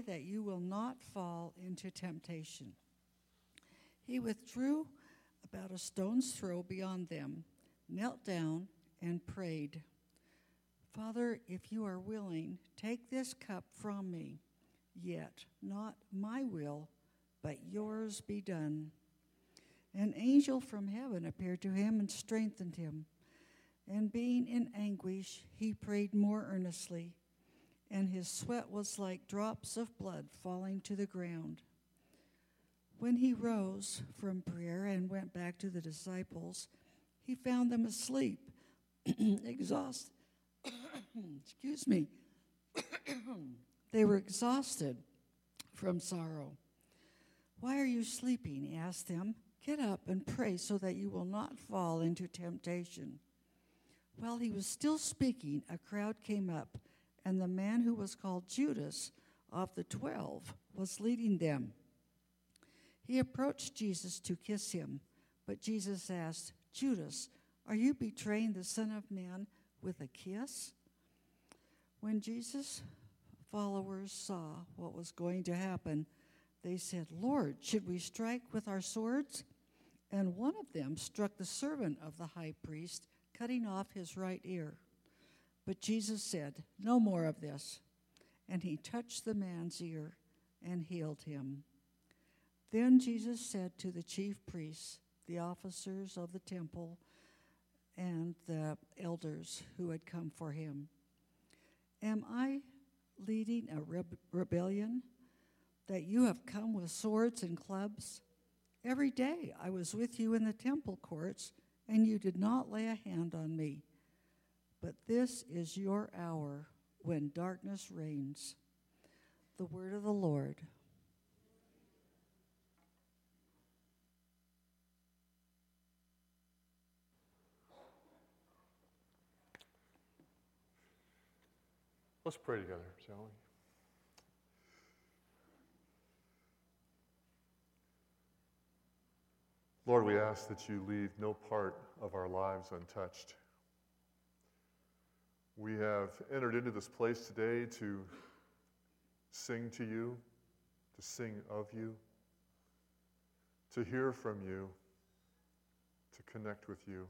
that you will not fall into temptation. He withdrew about a stone's throw beyond them, knelt down, and prayed, Father, if you are willing, take this cup from me, yet not my will, but yours be done. An angel from heaven appeared to him and strengthened him. And being in anguish, he prayed more earnestly, and his sweat was like drops of blood falling to the ground. When he rose from prayer and went back to the disciples, he found them asleep, exhausted. Excuse me. they were exhausted from sorrow. Why are you sleeping? He asked them. Get up and pray so that you will not fall into temptation. While he was still speaking, a crowd came up, and the man who was called Judas of the twelve was leading them. He approached Jesus to kiss him, but Jesus asked, Judas, are you betraying the Son of Man with a kiss? When Jesus' followers saw what was going to happen, they said, Lord, should we strike with our swords? And one of them struck the servant of the high priest, cutting off his right ear. But Jesus said, No more of this. And he touched the man's ear and healed him. Then Jesus said to the chief priests, the officers of the temple, and the elders who had come for him, Am I leading a rebe- rebellion that you have come with swords and clubs? Every day I was with you in the temple courts, and you did not lay a hand on me. But this is your hour when darkness reigns. The word of the Lord. Let's pray together, shall we? Lord, we ask that you leave no part of our lives untouched. We have entered into this place today to sing to you, to sing of you, to hear from you, to connect with you.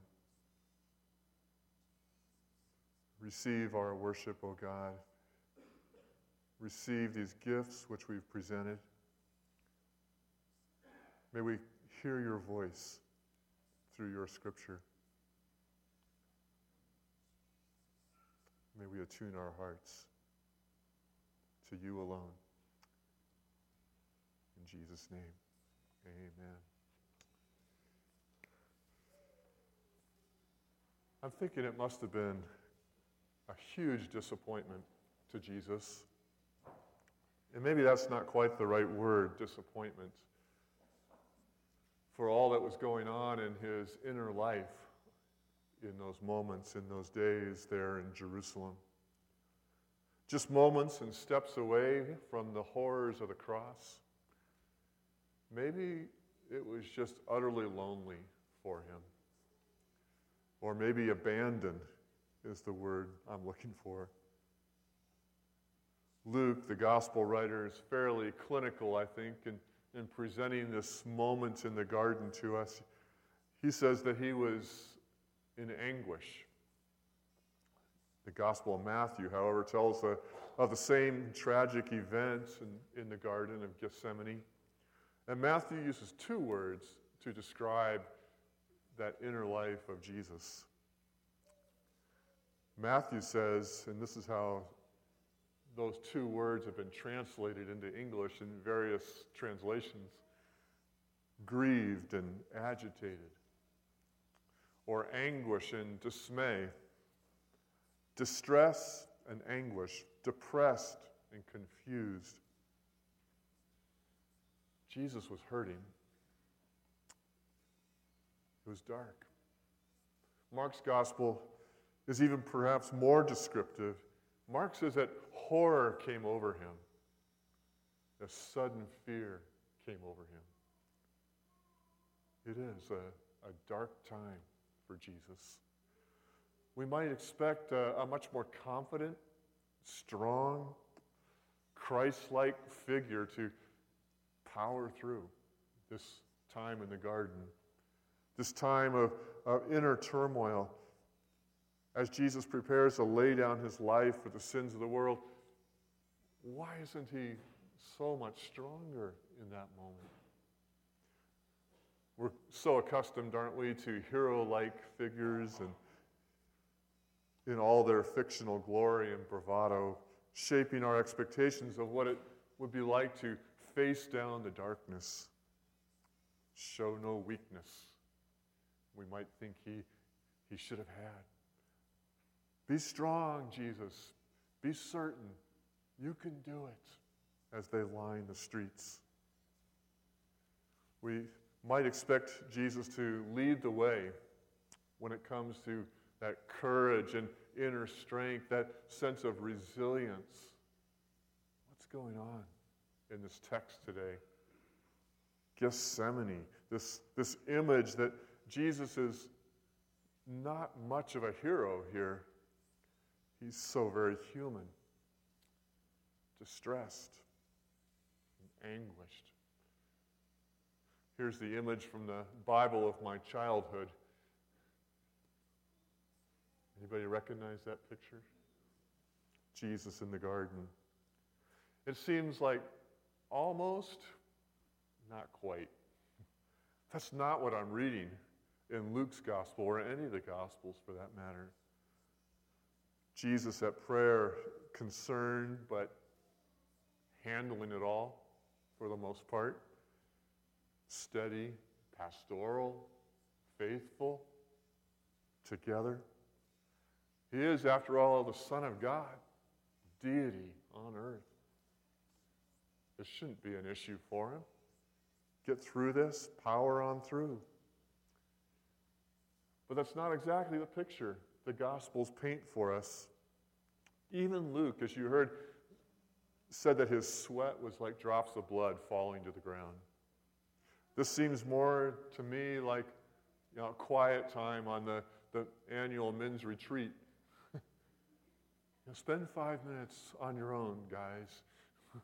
Receive our worship, O God. Receive these gifts which we've presented. May we hear your voice through your scripture. May we attune our hearts to you alone. In Jesus' name, amen. I'm thinking it must have been a huge disappointment to Jesus. And maybe that's not quite the right word, disappointment, for all that was going on in his inner life in those moments, in those days there in Jerusalem. Just moments and steps away from the horrors of the cross. Maybe it was just utterly lonely for him. Or maybe abandoned is the word I'm looking for. Luke, the gospel writer, is fairly clinical, I think, in, in presenting this moment in the garden to us. He says that he was in anguish. The Gospel of Matthew, however, tells the, of the same tragic event in, in the Garden of Gethsemane. And Matthew uses two words to describe that inner life of Jesus. Matthew says, and this is how those two words have been translated into English in various translations grieved and agitated, or anguish and dismay, distress and anguish, depressed and confused. Jesus was hurting. It was dark. Mark's gospel is even perhaps more descriptive. Mark says that horror came over him, a sudden fear came over him. It is a, a dark time for Jesus. We might expect a, a much more confident, strong, Christ like figure to power through this time in the garden, this time of, of inner turmoil. As Jesus prepares to lay down his life for the sins of the world, why isn't he so much stronger in that moment? We're so accustomed, aren't we, to hero like figures and in all their fictional glory and bravado, shaping our expectations of what it would be like to face down the darkness, show no weakness we might think he, he should have had. Be strong, Jesus. Be certain you can do it as they line the streets. We might expect Jesus to lead the way when it comes to that courage and inner strength, that sense of resilience. What's going on in this text today? Gethsemane, this, this image that Jesus is not much of a hero here. He's so very human, distressed, and anguished. Here's the image from the Bible of my childhood. Anybody recognize that picture? Jesus in the garden. It seems like almost, not quite. That's not what I'm reading in Luke's gospel or any of the gospels for that matter. Jesus at prayer, concerned but handling it all for the most part steady, pastoral, faithful, together. He is, after all, the Son of God, deity on earth. This shouldn't be an issue for him. Get through this, power on through. But that's not exactly the picture the Gospels paint for us. Even Luke, as you heard, said that his sweat was like drops of blood falling to the ground. This seems more to me like you know, quiet time on the, the annual men's retreat. you know, spend five minutes on your own, guys.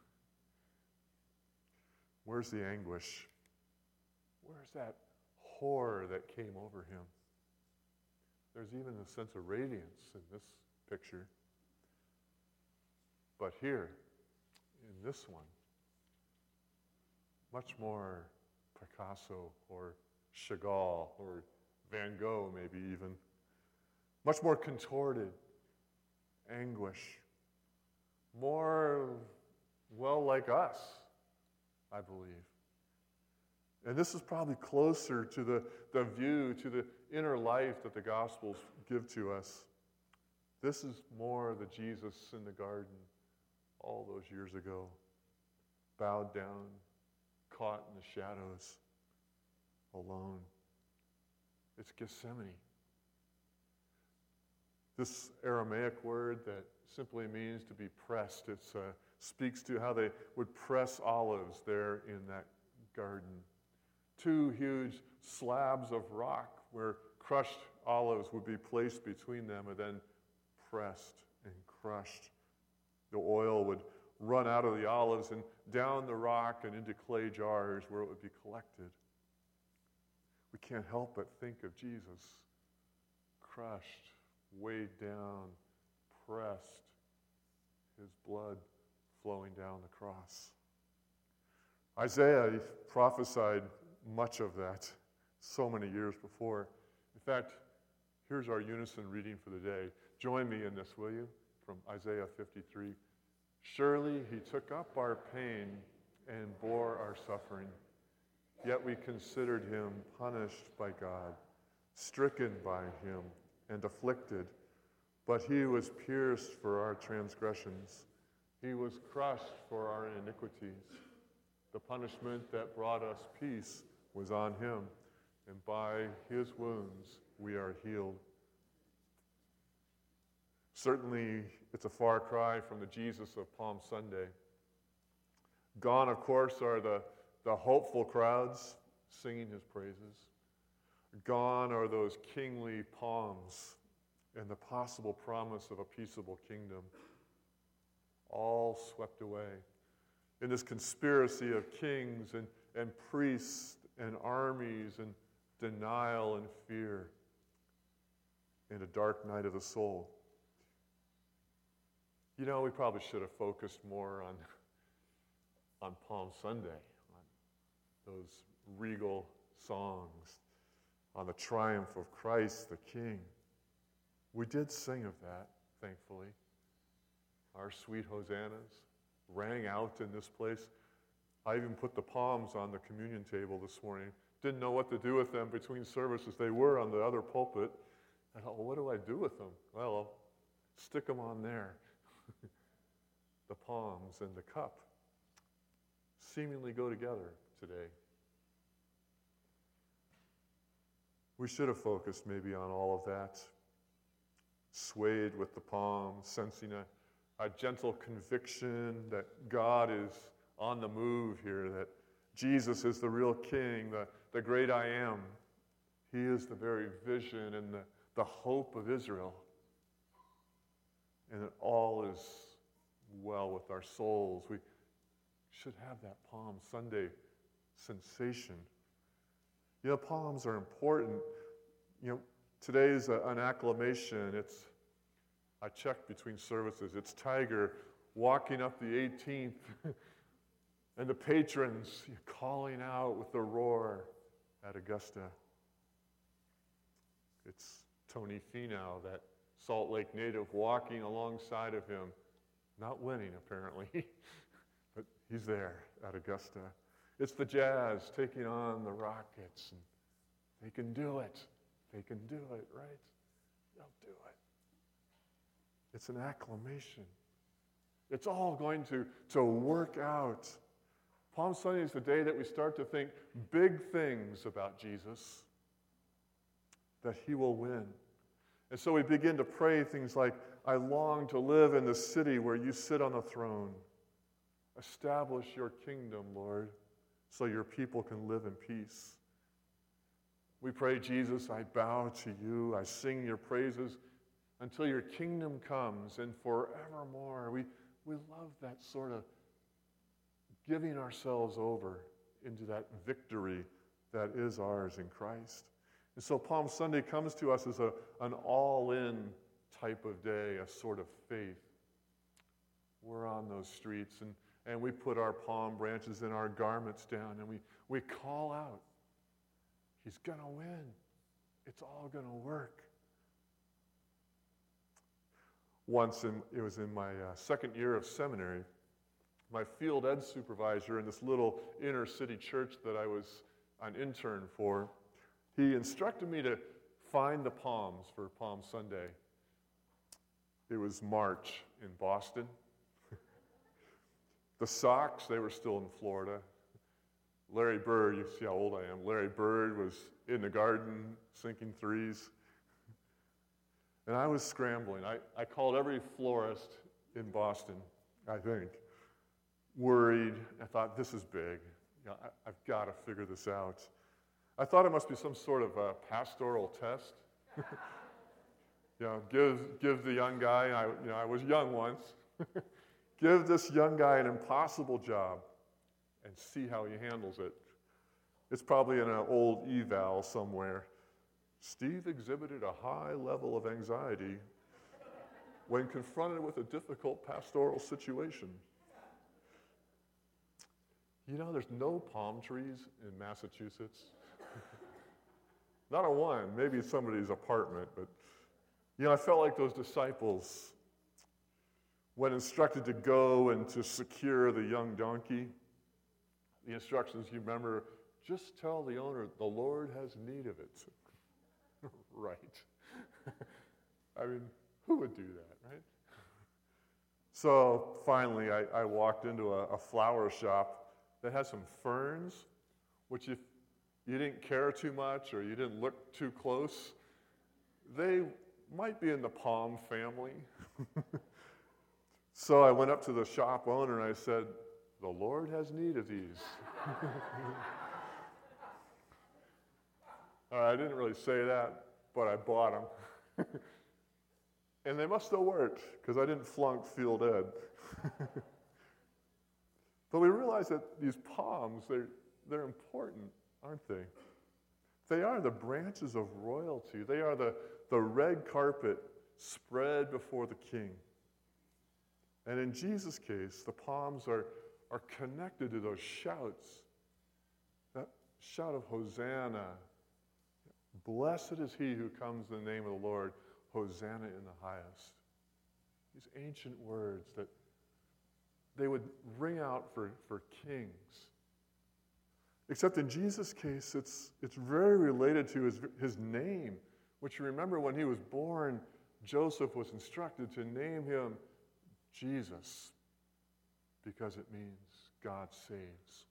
Where's the anguish? Where's that horror that came over him? There's even a sense of radiance in this picture. But here, in this one, much more Picasso or Chagall or Van Gogh, maybe even. Much more contorted anguish. More, well, like us, I believe. And this is probably closer to the, the view, to the inner life that the Gospels give to us. This is more the Jesus in the garden all those years ago, bowed down, caught in the shadows, alone. It's Gethsemane. This Aramaic word that simply means to be pressed, it uh, speaks to how they would press olives there in that garden. Two huge slabs of rock where crushed olives would be placed between them and then pressed and crushed. The oil would run out of the olives and down the rock and into clay jars where it would be collected. We can't help but think of Jesus crushed, weighed down, pressed, his blood flowing down the cross. Isaiah prophesied much of that so many years before. In fact, here's our unison reading for the day. Join me in this, will you? From Isaiah 53. Surely he took up our pain and bore our suffering. Yet we considered him punished by God, stricken by him, and afflicted. But he was pierced for our transgressions, he was crushed for our iniquities. The punishment that brought us peace was on him, and by his wounds we are healed. Certainly, it's a far cry from the Jesus of Palm Sunday. Gone, of course, are the, the hopeful crowds singing his praises. Gone are those kingly palms and the possible promise of a peaceable kingdom. All swept away. in this conspiracy of kings and, and priests and armies and denial and fear in a dark night of the soul. You know, we probably should have focused more on, on Palm Sunday, on those regal songs, on the triumph of Christ the King. We did sing of that, thankfully. Our sweet hosannas rang out in this place. I even put the palms on the communion table this morning. Didn't know what to do with them between services. They were on the other pulpit. I thought, well, what do I do with them? Well, I'll stick them on there. the palms and the cup seemingly go together today. We should have focused maybe on all of that, swayed with the palms, sensing a, a gentle conviction that God is on the move here, that Jesus is the real king, the, the great I am. He is the very vision and the, the hope of Israel. And that all is well with our souls. We should have that Palm Sunday sensation. You know, palms are important. You know, today's a, an acclamation. It's, I checked between services, it's Tiger walking up the 18th and the patrons calling out with a roar at Augusta. It's Tony Finau, that Salt Lake native, walking alongside of him, not winning apparently, but he's there at Augusta. It's the Jazz taking on the Rockets, and they can do it. They can do it, right? They'll do it. It's an acclamation. It's all going to, to work out. Palm Sunday is the day that we start to think big things about Jesus, that he will win. And so we begin to pray things like, I long to live in the city where you sit on the throne. Establish your kingdom, Lord, so your people can live in peace. We pray, Jesus, I bow to you. I sing your praises until your kingdom comes and forevermore. We, we love that sort of giving ourselves over into that victory that is ours in Christ. And so Palm Sunday comes to us as a, an all in type of day, a sort of faith. We're on those streets and, and we put our palm branches and our garments down and we, we call out, He's going to win. It's all going to work. Once, in, it was in my uh, second year of seminary, my field ed supervisor in this little inner city church that I was an intern for, he instructed me to find the palms for Palm Sunday. It was March in Boston. the Sox, they were still in Florida. Larry Bird, you see how old I am. Larry Bird was in the garden sinking threes. And I was scrambling. I, I called every florist in Boston, I think, worried. I thought, this is big. You know, I, I've got to figure this out. I thought it must be some sort of a pastoral test. you know, give, give the young guy, I, you know, I was young once, give this young guy an impossible job and see how he handles it. It's probably in an old eval somewhere. Steve exhibited a high level of anxiety when confronted with a difficult pastoral situation. You know, there's no palm trees in Massachusetts. Not a one, maybe somebody's apartment, but you know, I felt like those disciples when instructed to go and to secure the young donkey. The instructions, you remember, just tell the owner, the Lord has need of it. right. I mean, who would do that, right? So finally, I, I walked into a, a flower shop that had some ferns, which if you didn't care too much or you didn't look too close, they might be in the palm family. so I went up to the shop owner and I said, The Lord has need of these. I didn't really say that, but I bought them. and they must have worked because I didn't flunk field ed. But we realize that these palms, they're, they're important, aren't they? They are the branches of royalty. They are the, the red carpet spread before the king. And in Jesus' case, the palms are, are connected to those shouts. That shout of Hosanna. Blessed is he who comes in the name of the Lord. Hosanna in the highest. These ancient words that they would ring out for, for kings. Except in Jesus' case, it's, it's very related to his, his name, which you remember when he was born, Joseph was instructed to name him Jesus because it means God saves.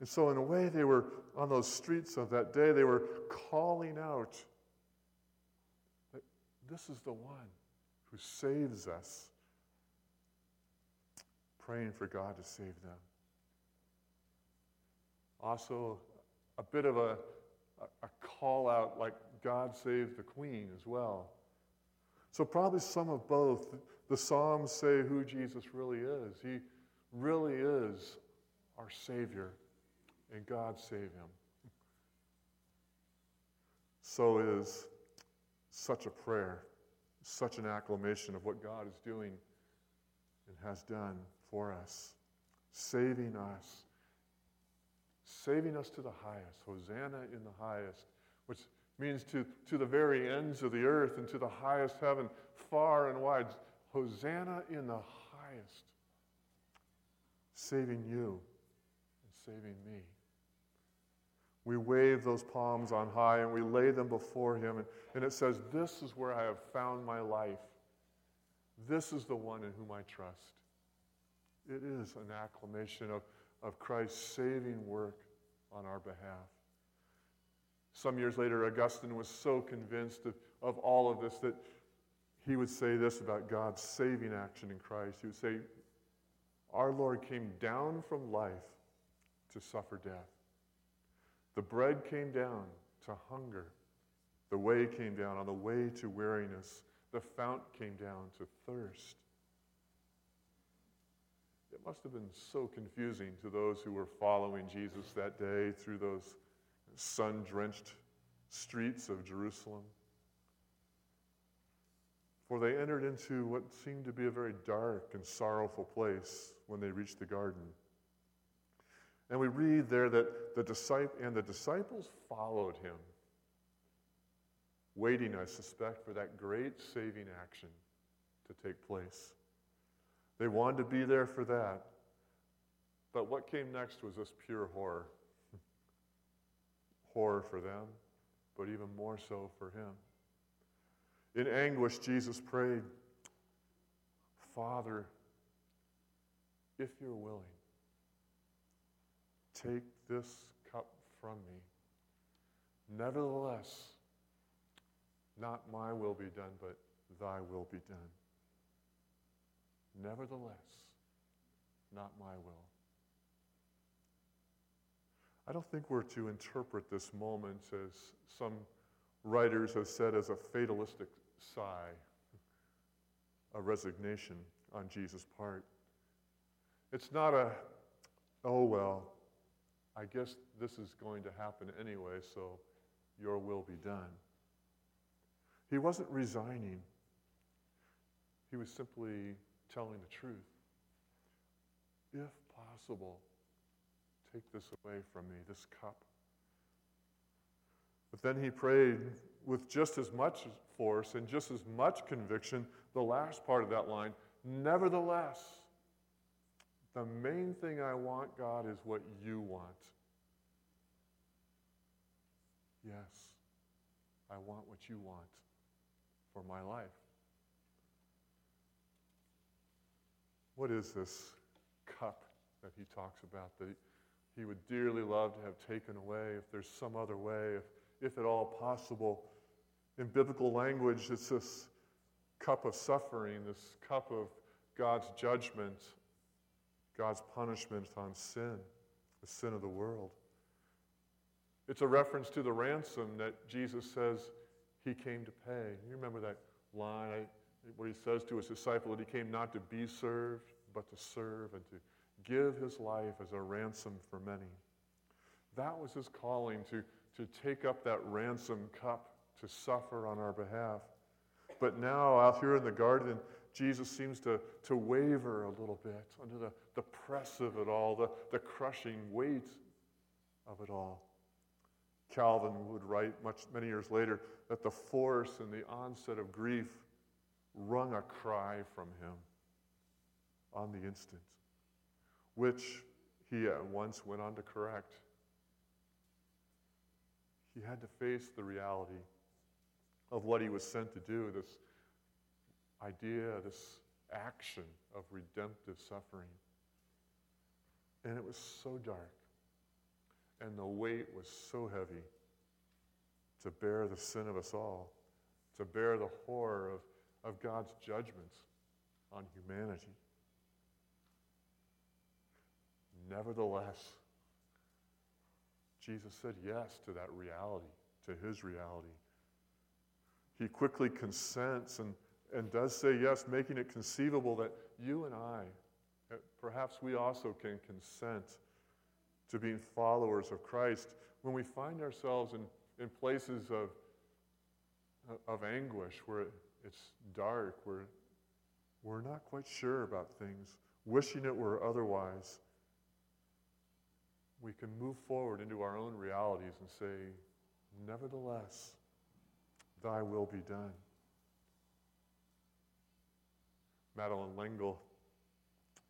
And so, in a way, they were on those streets of that day, they were calling out this is the one who saves us, praying for God to save them. Also, a bit of a, a, call out like God saved the queen as well. So, probably some of both. The Psalms say who Jesus really is. He really is our Savior, and God save him. So is such a prayer, such an acclamation of what God is doing and has done for us, saving us, saving us to the highest. Hosanna in the highest, which means to, to the very ends of the earth and to the highest heaven, far and wide. Hosanna in the highest, saving you and saving me. We wave those palms on high and we lay them before Him, and, and it says, This is where I have found my life. This is the one in whom I trust. It is an acclamation of, of Christ's saving work on our behalf. Some years later, Augustine was so convinced of, of all of this that he would say this about God's saving action in Christ. He would say, Our Lord came down from life to suffer death. The bread came down to hunger. The way came down on the way to weariness. The fount came down to thirst. Must have been so confusing to those who were following Jesus that day through those sun drenched streets of Jerusalem. For they entered into what seemed to be a very dark and sorrowful place when they reached the garden. And we read there that the disciple and the disciples followed him, waiting, I suspect, for that great saving action to take place. They wanted to be there for that. But what came next was this pure horror. horror for them, but even more so for him. In anguish, Jesus prayed, Father, if you're willing, take this cup from me. Nevertheless, not my will be done, but thy will be done. Nevertheless, not my will. I don't think we're to interpret this moment as some writers have said as a fatalistic sigh, a resignation on Jesus' part. It's not a, oh, well, I guess this is going to happen anyway, so your will be done. He wasn't resigning, he was simply telling the truth. If possible, take this away from me, this cup. But then he prayed with just as much force and just as much conviction the last part of that line. Nevertheless, the main thing I want, God, is what you want. Yes, I want what you want for my life. What is this cup that he talks about that he would dearly love to have taken away if there's some other way, if, if at all possible? In biblical language, it's this cup of suffering, this cup of God's judgment, God's punishment on sin, the sin of the world. It's a reference to the ransom that Jesus says he came to pay. You remember that line where he says to his disciple that he came not to be served, but to serve and to give his life as a ransom for many. That was his calling to, to take up that ransom cup to suffer on our behalf. But now, out here in the garden, Jesus seems to, to waver a little bit under the, the press of it all, the, the crushing weight of it all. Calvin would write much, many years later that the force and the onset of grief wrung a cry from him on the instant, which he at once went on to correct. He had to face the reality of what he was sent to do, this idea, this action of redemptive suffering. And it was so dark, and the weight was so heavy to bear the sin of us all, to bear the horror of, of God's judgments on humanity. Nevertheless, Jesus said yes to that reality, to his reality. He quickly consents and, and does say yes, making it conceivable that you and I, perhaps we also can consent to being followers of Christ when we find ourselves in, in places of, of anguish where it's dark, where we're not quite sure about things, wishing it were otherwise we can move forward into our own realities and say, Nevertheless, thy will be done. Madeleine L'Engle,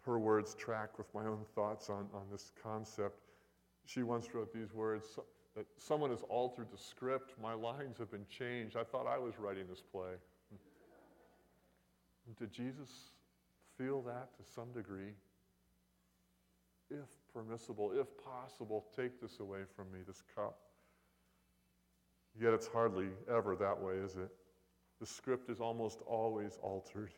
her words track with my own thoughts on, on this concept. She once wrote these words that someone has altered the script. My lines have been changed. I thought I was writing this play. Did Jesus feel that to some degree? If permissible, if possible, take this away from me, this cup. Yet it's hardly ever that way, is it? The script is almost always altered.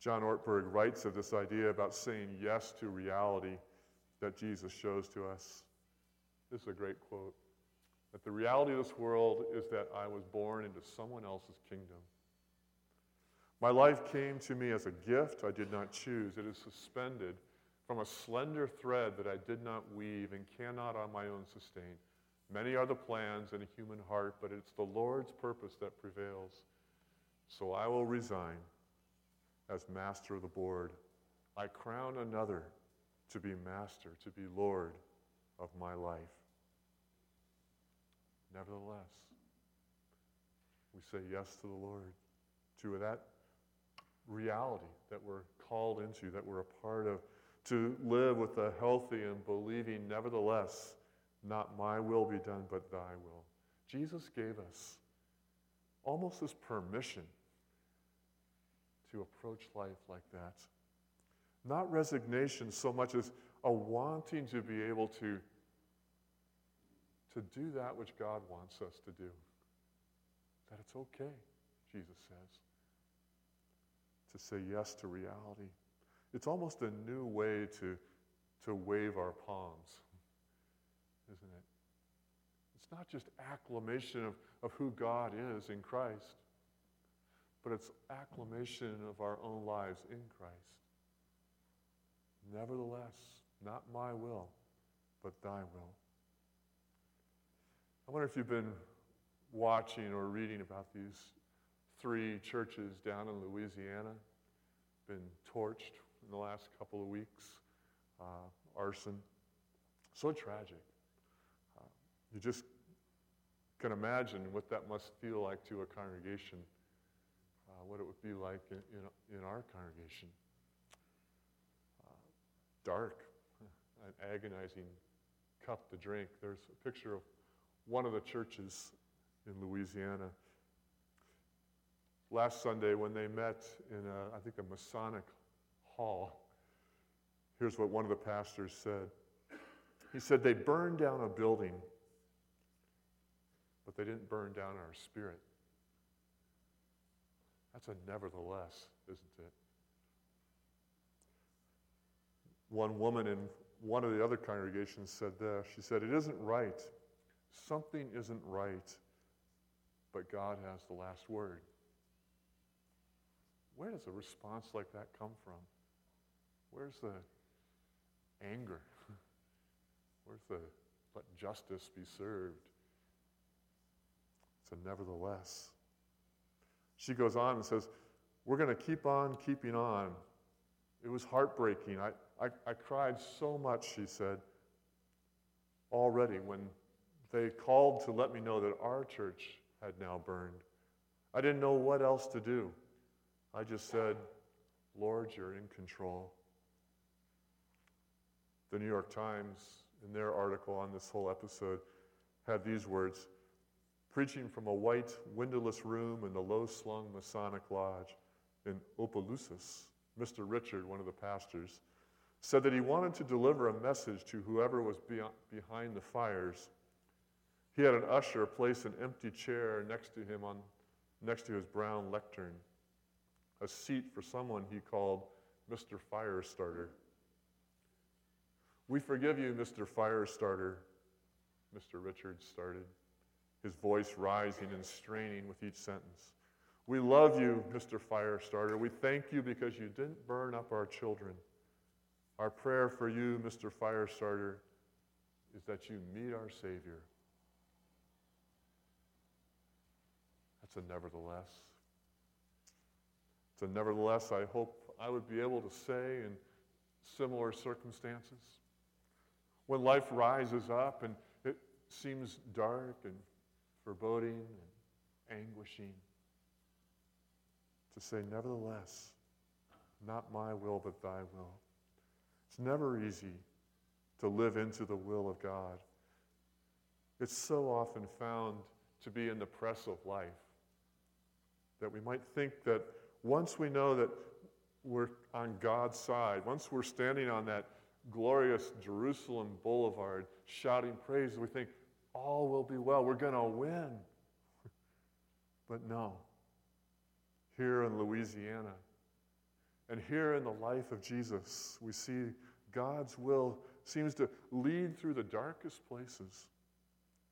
John Ortberg writes of this idea about saying yes to reality that Jesus shows to us. This is a great quote. That the reality of this world is that I was born into someone else's kingdom. My life came to me as a gift I did not choose. It is suspended from a slender thread that I did not weave and cannot on my own sustain. Many are the plans in a human heart, but it's the Lord's purpose that prevails. So I will resign as master of the board. I crown another to be master, to be Lord of my life. Nevertheless, we say yes to the Lord, to that reality that we're called into, that we're a part of to live with a healthy and believing, nevertheless, not my will be done, but thy will. Jesus gave us almost this permission to approach life like that. Not resignation so much as a wanting to be able to, to do that which God wants us to do. That it's okay, Jesus says, to say yes to reality. It's almost a new way to, to wave our palms, isn't it? It's not just acclamation of, of who God is in Christ, but it's acclamation of our own lives in Christ. Nevertheless, not my will, but thy will. I wonder if you've been watching or reading about these three churches down in Louisiana, been torched in the last couple of weeks uh, arson. So tragic. Uh, you just can imagine what that must feel like to a congregation, uh, what it would be like in, in, in our congregation. Uh, dark, an agonizing cup to drink. There's a picture of one of the churches in Louisiana. Last Sunday, when they met in, a, I think, a Masonic hall, here's what one of the pastors said. He said, They burned down a building, but they didn't burn down our spirit. That's a nevertheless, isn't it? One woman in one of the other congregations said this. She said, It isn't right. Something isn't right, but God has the last word. Where does a response like that come from? Where's the anger? Where's the let justice be served? It's a nevertheless. She goes on and says, We're going to keep on keeping on. It was heartbreaking. I, I, I cried so much, she said, already when they called to let me know that our church had now burned. I didn't know what else to do. I just said, Lord, you're in control. The New York Times, in their article on this whole episode, had these words Preaching from a white, windowless room in the low slung Masonic lodge in Opelousas, Mr. Richard, one of the pastors, said that he wanted to deliver a message to whoever was behind the fires. He had an usher place an empty chair next to him on next to his brown lectern, a seat for someone he called Mr. Firestarter. We forgive you, Mr. Firestarter, Mr. Richards started, his voice rising and straining with each sentence. We love you, Mr. Firestarter. We thank you because you didn't burn up our children. Our prayer for you, Mr. Firestarter, is that you meet our Savior. That's a nevertheless. A nevertheless I hope I would be able to say in similar circumstances. When life rises up and it seems dark and foreboding and anguishing, to say, Nevertheless, not my will, but thy will. It's never easy to live into the will of God. It's so often found to be in the press of life that we might think that once we know that we're on God's side, once we're standing on that glorious Jerusalem boulevard shouting praise, we think all will be well. We're going to win. but no. Here in Louisiana, and here in the life of Jesus, we see God's will seems to lead through the darkest places,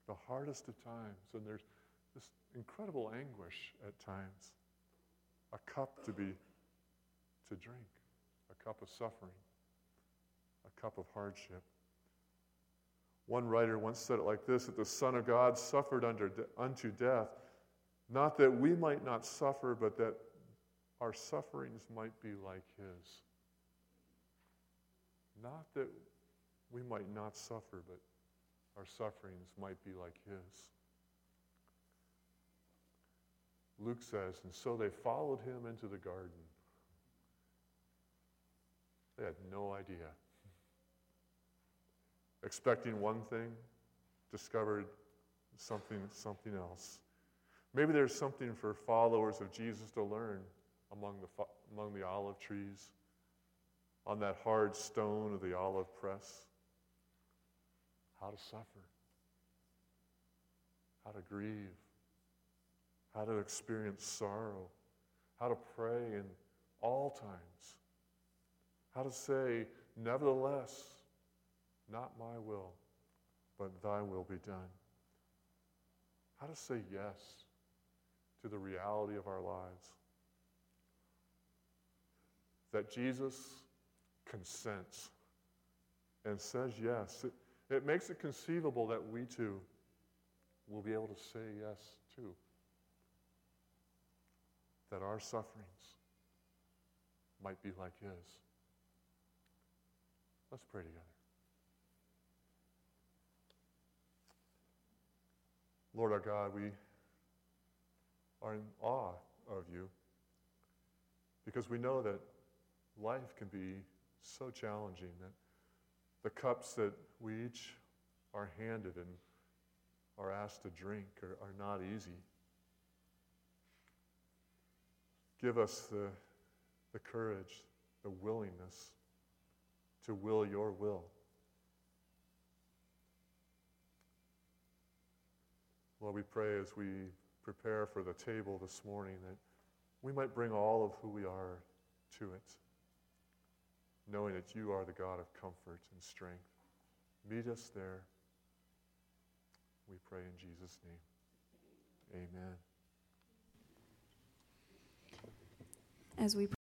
the hardest of times, and there's this incredible anguish at times. A cup to be to drink, a cup of suffering, a cup of hardship. One writer once said it like this that the Son of God suffered under, unto death, not that we might not suffer, but that our sufferings might be like his. Not that we might not suffer, but our sufferings might be like his. Luke says, and so they followed him into the garden. They had no idea. Expecting one thing, discovered something, something else. Maybe there's something for followers of Jesus to learn among the, among the olive trees, on that hard stone of the olive press. How to suffer, how to grieve, how to experience sorrow, how to pray in all times, how to say, Nevertheless, not my will, but thy will be done. How to say yes to the reality of our lives that Jesus consents and says yes. It, it makes it conceivable that we too will be able to say yes too. That our sufferings might be like His. Let's pray together. Lord our God, we are in awe of you because we know that life can be so challenging that the cups that we each are handed and are asked to drink are, are not easy. Give us the, the courage, the willingness to will your will. Lord, we pray as we prepare for the table this morning that we might bring all of who we are to it knowing that you are the God of comfort and strength. Meet us there. We pray in Jesus' name. Amen. As we